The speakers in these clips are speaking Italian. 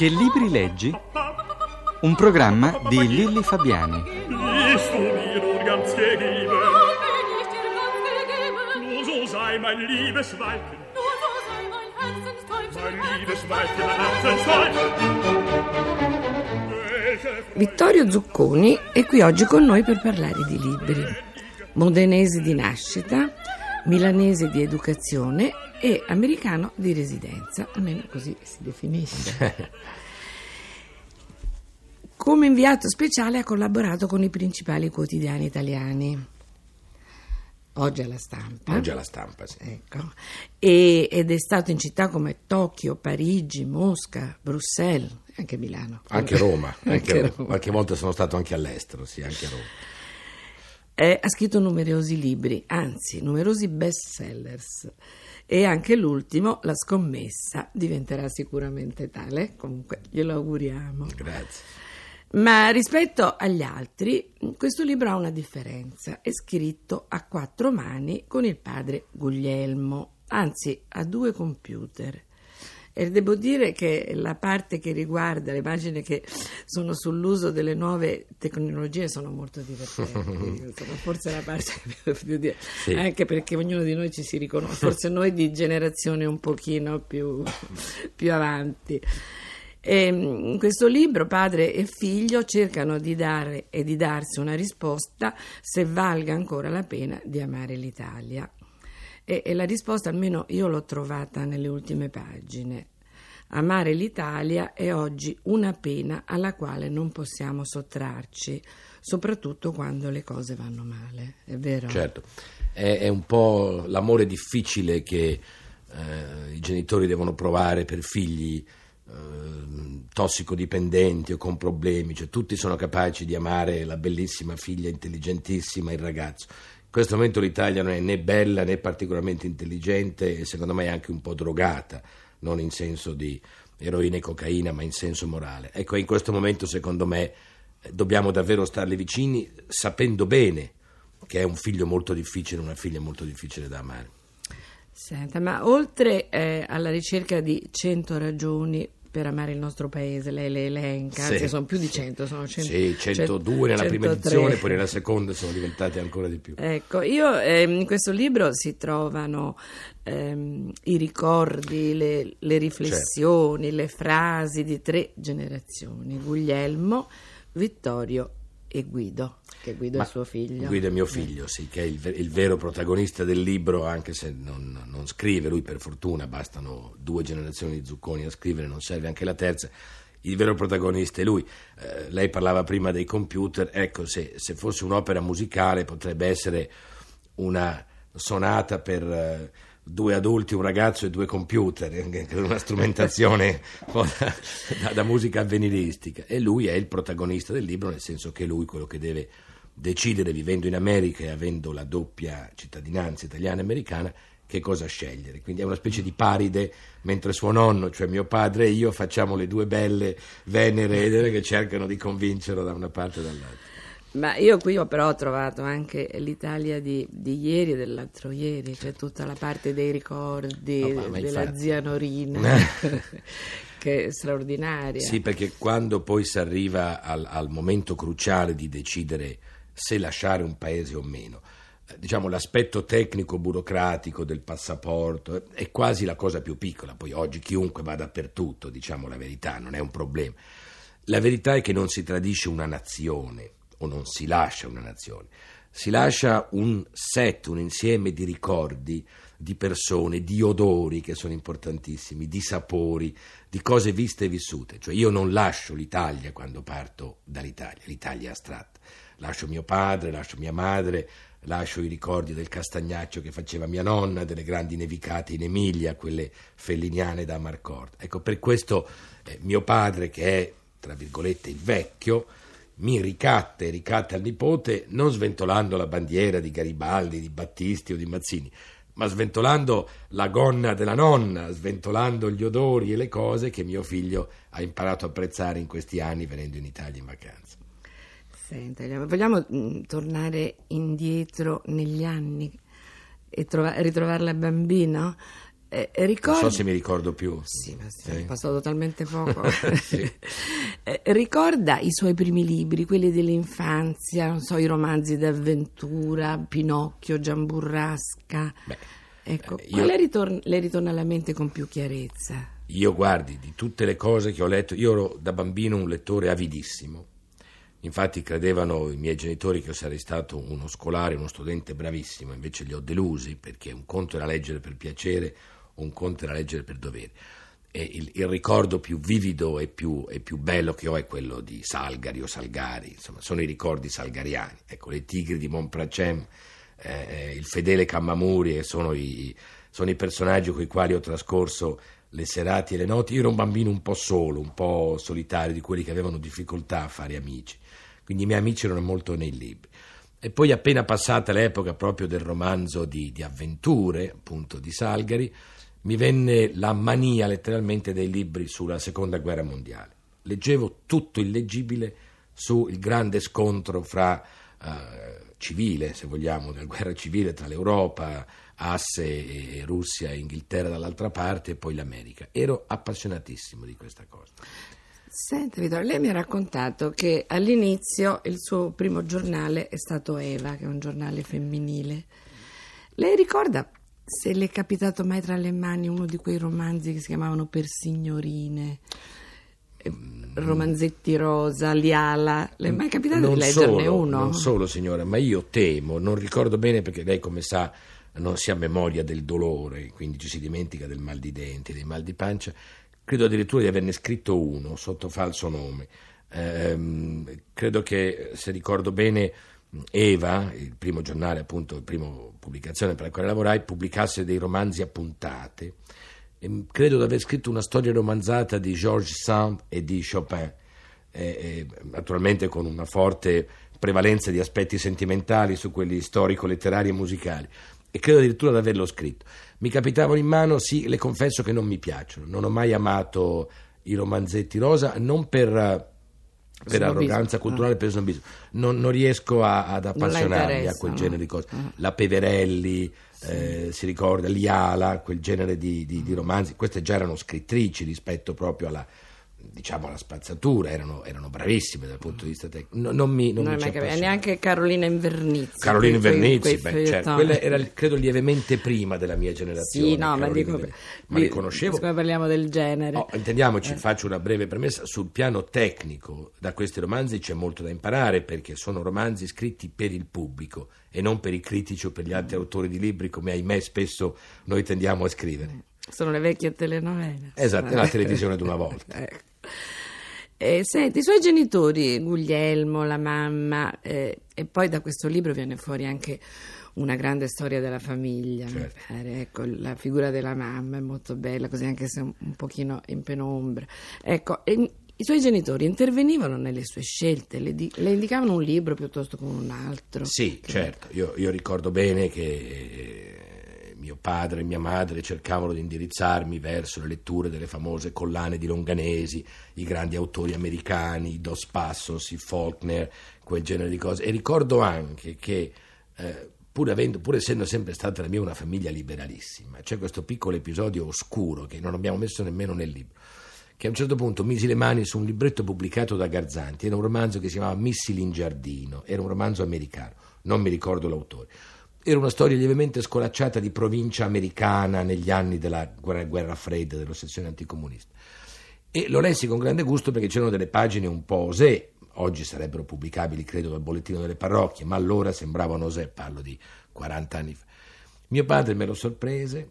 Che libri leggi? Un programma di Lilli Fabiani. Vittorio Zucconi è qui oggi con noi per parlare di libri. Modenese di nascita, milanese di educazione e americano di residenza, almeno così si definisce. Come inviato speciale ha collaborato con i principali quotidiani italiani. Oggi alla stampa. Oggi alla stampa, sì. Ecco. E- ed è stato in città come Tokyo, Parigi, Mosca, Bruxelles, anche Milano. Anche Roma, anche Anche Roma. Roma. Qualche volta sono stato anche all'estero, sì, anche a Roma. Eh, ha scritto numerosi libri, anzi numerosi bestsellers. E anche l'ultimo, La scommessa, diventerà sicuramente tale. Comunque glielo auguriamo. Grazie. Ma rispetto agli altri, questo libro ha una differenza. È scritto a quattro mani con il padre Guglielmo, anzi a due computer. E devo dire che la parte che riguarda le pagine che sono sull'uso delle nuove tecnologie sono molto divertenti. Forse la parte più, più di- Sì. anche perché ognuno di noi ci si riconosce, forse noi di generazione un pochino più, più avanti. E, in questo libro padre e figlio cercano di dare e di darsi una risposta se valga ancora la pena di amare l'Italia. E, e la risposta, almeno io l'ho trovata nelle ultime pagine. Amare l'Italia è oggi una pena alla quale non possiamo sottrarci, soprattutto quando le cose vanno male. È vero? Certo, è, è un po' l'amore difficile che eh, i genitori devono provare per figli eh, tossicodipendenti o con problemi, cioè tutti sono capaci di amare la bellissima figlia intelligentissima, il ragazzo. In questo momento l'Italia non è né bella né particolarmente intelligente e secondo me è anche un po' drogata, non in senso di eroina e cocaina, ma in senso morale. Ecco, in questo momento secondo me dobbiamo davvero starle vicini sapendo bene che è un figlio molto difficile, una figlia molto difficile da amare. Senta, ma oltre eh, alla ricerca di 100 ragioni per amare il nostro paese, lei le elenca, Sì. anzi sono più di 100, sono 100, Sì, 102 nella prima 103. edizione, poi nella seconda sono diventate ancora di più. Ecco, io ehm, in questo libro si trovano ehm, i ricordi, le, le riflessioni, Certo. le frasi di tre generazioni, Guglielmo, Vittorio e Guido, che Guido è Ma suo figlio. Guido è mio figlio, sì, che è il, il vero protagonista del libro, anche se non, non scrive, lui per fortuna, bastano due generazioni di Zucconi a scrivere, non serve anche la terza. Il vero protagonista è lui. Eh, lei parlava prima dei computer, ecco, se, se fosse un'opera musicale potrebbe essere una sonata per eh, due adulti, un ragazzo e due computer, eh, una strumentazione da- da musica avveniristica. E lui è il protagonista del libro, nel senso che è lui quello che deve decidere, vivendo in America e avendo la doppia cittadinanza italiana e americana, che cosa scegliere. Quindi è una specie di paride, mentre suo nonno, cioè mio padre e io, facciamo le due belle venere che cercano di convincerlo da una parte e dall'altra. Ma io qui ho però trovato anche l'Italia di, di ieri e dell'altro ieri, cioè tutta la parte dei ricordi No, ma- ma della infatti. zia Norina, che è straordinaria. Sì, perché quando poi si arriva al, al momento cruciale di decidere se lasciare un paese o meno, eh, diciamo l'aspetto tecnico burocratico del passaporto è quasi la cosa più piccola, poi oggi chiunque va dappertutto, diciamo la verità, non è un problema. La verità è che non si tradisce una nazione o non si lascia una nazione, si lascia un set, un insieme di ricordi, di persone, di odori che sono importantissimi, di sapori, di cose viste e vissute. Cioè io non lascio l'Italia quando parto dall'Italia, l'Italia astratta. Lascio mio padre, lascio mia madre, lascio i ricordi del castagnaccio che faceva mia nonna, delle grandi nevicate in Emilia, quelle felliniane da Marcord. Ecco, per questo eh, mio padre, che è, tra virgolette, il vecchio, mi ricatta e ricatta il nipote non sventolando la bandiera di Garibaldi, di Battisti o di Mazzini, ma sventolando la gonna della nonna, sventolando gli odori e le cose che mio figlio ha imparato a apprezzare in questi anni venendo in Italia in vacanza. Senta, vogliamo mm, tornare indietro negli anni e trova- ritrovarla bambino? Eh, Non ricorda... so se mi ricordo più. Sì, ma sì, Sì. è passato talmente poco. Sì. Eh, ricorda i suoi primi libri, quelli dell'infanzia, non so, i romanzi d'avventura, Pinocchio, Giamburrasca. Beh, ecco, eh, io- quale ritor- le ritorna alla mente con più chiarezza? Io guardi, di tutte le cose che ho letto, io ero da bambino un lettore avidissimo. Infatti credevano i miei genitori che io sarei stato uno scolare, uno studente bravissimo, invece li ho delusi perché un conto era leggere per piacere, un conto era leggere per dovere. Il, il ricordo più vivido e più, e più bello che ho è quello di Salgari o Salgari, insomma, sono i ricordi salgariani. Ecco, le tigri di Montpracem, eh, il fedele Cammamuri e sono i, sono i personaggi con i quali ho trascorso le serate e le notti. Io ero un bambino un po' solo, un po' solitario, di quelli che avevano difficoltà a fare amici. Quindi i miei amici erano molto nei libri. E poi appena passata l'epoca proprio del romanzo di, di avventure, appunto di Salgari, mi venne la mania letteralmente dei libri sulla seconda guerra mondiale. Leggevo tutto illeggibile sul grande scontro fra eh, civile, se vogliamo, della guerra civile tra l'Europa, asse e Russia e Inghilterra dall'altra parte e poi l'America. Ero appassionatissimo di questa cosa. Senta Vittorio, lei mi ha raccontato che all'inizio il suo primo giornale è stato Eva, che è un giornale femminile. Lei ricorda se le è capitato mai tra le mani uno di quei romanzi che si chiamavano Per signorine? Eh, Romanzetti rosa, Liala, le è mai capitato non di leggerne solo, uno? Non solo, signora, ma io temo, non ricordo bene perché lei, come sa, non si ha memoria del dolore, quindi ci si dimentica del mal di denti, dei mal di pancia. Credo addirittura di averne scritto uno sotto falso nome. Ehm, credo che, se ricordo bene, Eva, il primo giornale, appunto, la prima pubblicazione per la quale lavorai, pubblicasse dei romanzi a puntate. E credo di aver scritto una storia romanzata di Georges Sand e di Chopin, eh, eh, naturalmente con una forte prevalenza di aspetti sentimentali su quelli storico-letterari e musicali. E credo addirittura di averlo scritto. Mi capitavano in mano, sì, le confesso che non mi piacciono. Non ho mai amato i romanzetti rosa, non per, per Snobismo. arroganza culturale, per snobismo. Non, non riesco a- ad appassionarmi a quel genere di cose. Ah. La Peverelli, eh, si ricorda, Liala, quel genere di, di- di romanzi. Queste già erano scrittrici rispetto proprio alla, diciamo, alla spazzatura, erano, erano bravissime dal punto di vista tecnico. No- non mi, non Non mi mai neanche Carolina Invernizzi. Carolina quei- quei- Invernizzi, quei beh, certo, quella era, credo lievemente prima della mia generazione. Sì, no, ma Carolina dico, Invernizzi. ma li conoscevo. siccome parliamo del genere. Oh, intendiamoci, faccio una breve premessa. Sul piano tecnico, da questi romanzi c'è molto da imparare perché sono romanzi scritti per il pubblico e non per i critici o per gli altri autori di libri, come ahimè spesso noi tendiamo a scrivere. Sono le vecchie telenovele. Esatto, è la televisione di una volta. Ecco. Eh, senti, i suoi genitori, Guglielmo, la mamma, eh, e poi da questo libro viene fuori anche una grande storia della famiglia, mi Certo. pare. Ecco, la figura della mamma è molto bella, così anche se un, un pochino in penombra. Ecco, e i suoi genitori intervenivano nelle sue scelte, le, di- le indicavano un libro piuttosto che un altro. Sì, certo, io, io ricordo bene che mio padre e mia madre cercavano di indirizzarmi verso le letture delle famose collane di Longanesi, i grandi autori americani, i Dos Passos, i Faulkner, quel genere di cose. E ricordo anche che, eh, pur, avendo- pur essendo sempre stata la mia una famiglia liberalissima, c'è questo piccolo episodio oscuro che non abbiamo messo nemmeno nel libro che a un certo punto misi le mani su un libretto pubblicato da Garzanti, era un romanzo che si chiamava Missili in giardino, era un romanzo americano, non mi ricordo l'autore. Era una storia lievemente scolacciata di provincia americana negli anni della guerra, guerra fredda, dell'ossessione anticomunista. E lo lessi con grande gusto perché c'erano delle pagine un po' osè, oggi sarebbero pubblicabili credo dal bollettino delle parrocchie, ma allora sembravano osè, parlo di 40 anni fa. Mio padre me lo sorprese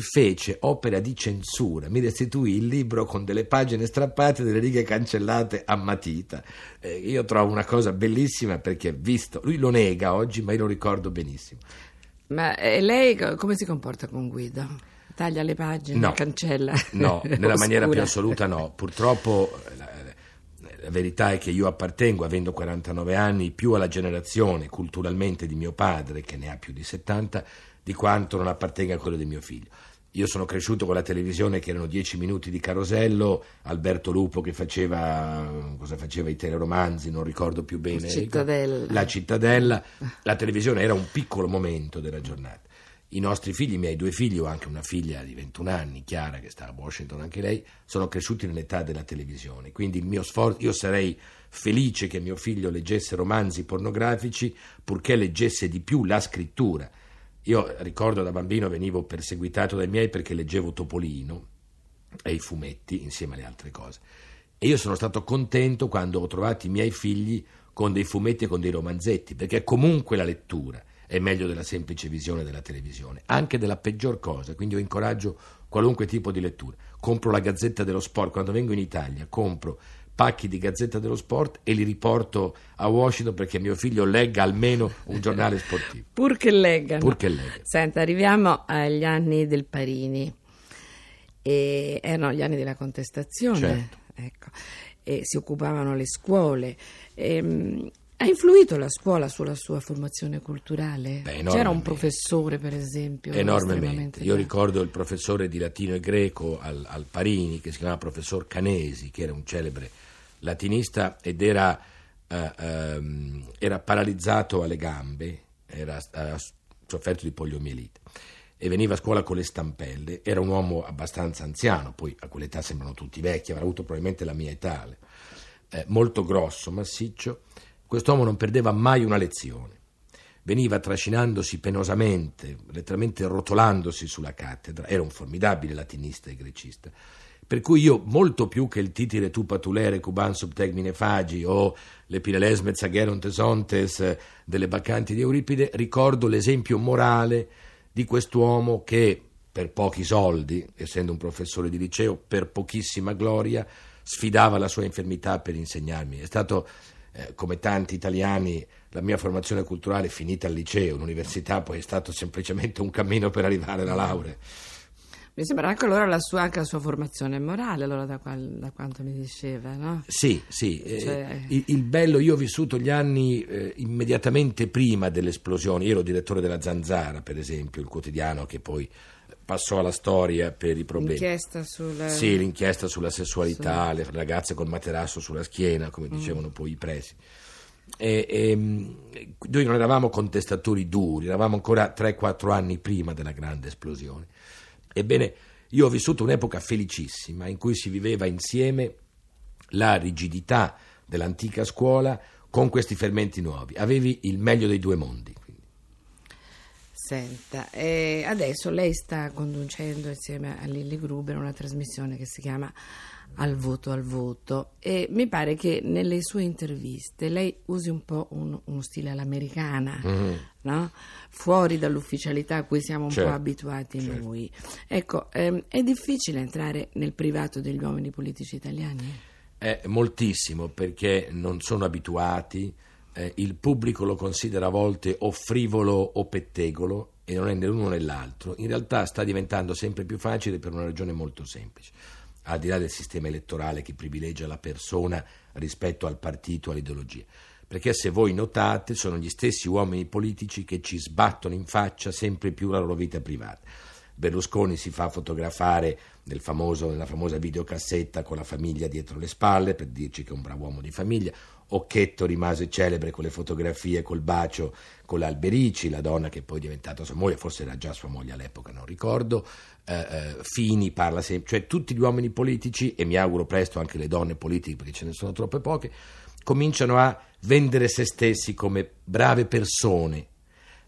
fece opera di censura, mi restituì il libro con delle pagine strappate e delle righe cancellate a matita. Eh, io trovo una cosa bellissima perché visto, lui lo nega oggi, ma io lo ricordo benissimo. Ma eh, lei co- come si comporta con Guido? Taglia le pagine, No. cancella? No, nella maniera più assoluta no. Purtroppo la, verità è che io appartengo, avendo 49 anni, più alla generazione culturalmente di mio padre, che ne ha più di 70, di quanto non appartenga a quello di mio figlio. Io sono cresciuto con la televisione che erano 10 minuti di carosello, Alberto Lupo che faceva, cosa faceva i teleromanzi, non ricordo più bene. Cittadella. La cittadella, la televisione era un piccolo momento della giornata. I nostri figli, i miei due figli, ho anche una figlia di 21 anni, Chiara, che sta a Washington anche lei, sono cresciuti nell'età della televisione. Quindi il mio sforzo, io sarei felice che mio figlio leggesse romanzi pornografici purché leggesse di più la scrittura. Io ricordo da bambino venivo perseguitato dai miei perché leggevo Topolino e i fumetti insieme alle altre cose. E io sono stato contento quando ho trovato i miei figli con dei fumetti e con dei romanzetti, perché comunque la lettura è meglio della semplice visione della televisione, anche della peggior cosa, quindi io incoraggio qualunque tipo di lettura. Compro la Gazzetta dello Sport, quando vengo in Italia compro pacchi di Gazzetta dello Sport e li riporto a Washington perché mio figlio legga almeno un giornale sportivo. Pur che leggano. Pur che legga. Senta, arriviamo agli anni del Parini. E erano gli anni della contestazione. Certo. Ecco. E si occupavano le scuole. E, ha influito la scuola sulla sua formazione culturale? Beh, C'era un professore, per esempio? Enormemente. Io ricordo il professore di latino e greco al, al Parini, che si chiamava professor Canesi, che era un celebre latinista ed era, eh, ehm, era paralizzato alle gambe, era, ha sofferto di poliomielite e veniva a scuola con le stampelle. Era un uomo abbastanza anziano, poi a quell'età sembrano tutti vecchi, avrà avuto probabilmente la mia età, eh, molto grosso, massiccio. Quest'uomo non perdeva mai una lezione. Veniva trascinandosi penosamente, letteralmente rotolandosi sulla cattedra. Era un formidabile latinista e grecista. Per cui io, molto più che il titire tu patulere cuban sub tegmine fagi o le pireles mezzagerontes ontes eh, delle baccanti di Euripide, ricordo l'esempio morale di quest'uomo che, per pochi soldi, essendo un professore di liceo, per pochissima gloria, sfidava la sua infermità per insegnarmi. È stato, eh, come tanti italiani, la mia formazione culturale è finita al liceo, l'università poi è stato semplicemente un cammino per arrivare alla laurea. Mi sembra anche allora la sua, anche la sua formazione morale, allora da, qual- da quanto mi diceva, no? Sì, sì. eh, Cioè- il, il bello, io ho vissuto gli anni eh, immediatamente prima dell'esplosione. Io ero direttore della Zanzara, per esempio, il quotidiano che poi passò alla storia per i problemi. L'inchiesta sul... Sì, l'inchiesta sulla sessualità, le ragazze col materasso sulla schiena, come dicevano poi i presi. E, e, mh, noi non eravamo contestatori duri, eravamo ancora 3-4 anni prima della grande esplosione. Ebbene, io ho vissuto un'epoca felicissima in cui si viveva insieme la rigidità dell'antica scuola con questi fermenti nuovi. Avevi il meglio dei due mondi. Senta, eh, adesso lei sta conducendo insieme a Lilli Gruber una trasmissione che si chiama Al voto al voto e mi pare che nelle sue interviste lei usi un po' un- uno stile all'americana, no? fuori dall'ufficialità a cui siamo un Certo, po' abituati certo. noi. Ecco, ehm, è difficile entrare nel privato degli uomini politici italiani? È moltissimo perché non sono abituati, eh, il pubblico lo considera a volte o frivolo o pettegolo e non è né l'uno né l'altro. In realtà sta diventando sempre più facile per una ragione molto semplice. Al di là del sistema elettorale che privilegia la persona rispetto al partito, all'ideologia. Perché se voi notate sono gli stessi uomini politici che ci sbattono in faccia sempre più la loro vita privata. Berlusconi si fa fotografare nel famoso- nella famosa videocassetta con la famiglia dietro le spalle per dirci che è un bravo uomo di famiglia. Occhetto rimase celebre con le fotografie col bacio con l'Alberici, la donna che poi è diventata sua moglie, forse era già sua moglie all'epoca, non ricordo. Eh, eh, Fini parla sempre, cioè tutti gli uomini politici, e mi auguro presto anche le donne politiche perché ce ne sono troppe poche, cominciano a vendere se stessi come brave persone.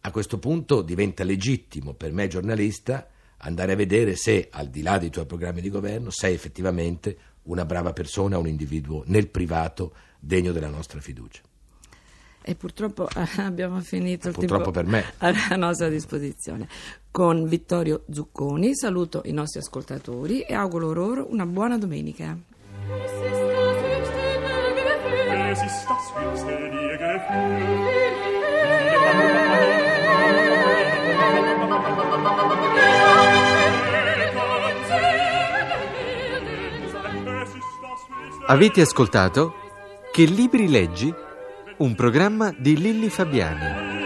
A questo punto diventa legittimo per me giornalista andare a vedere se, al di là dei tuoi programmi di governo, sei effettivamente una brava persona, un individuo nel privato degno della nostra fiducia. E purtroppo abbiamo finito il Purtroppo tempo per me. a nostra disposizione. Con Vittorio Zucconi saluto i nostri ascoltatori e auguro loro una buona domenica. Avete ascoltato Che libri leggi? Un programma di Lilli Fabiani.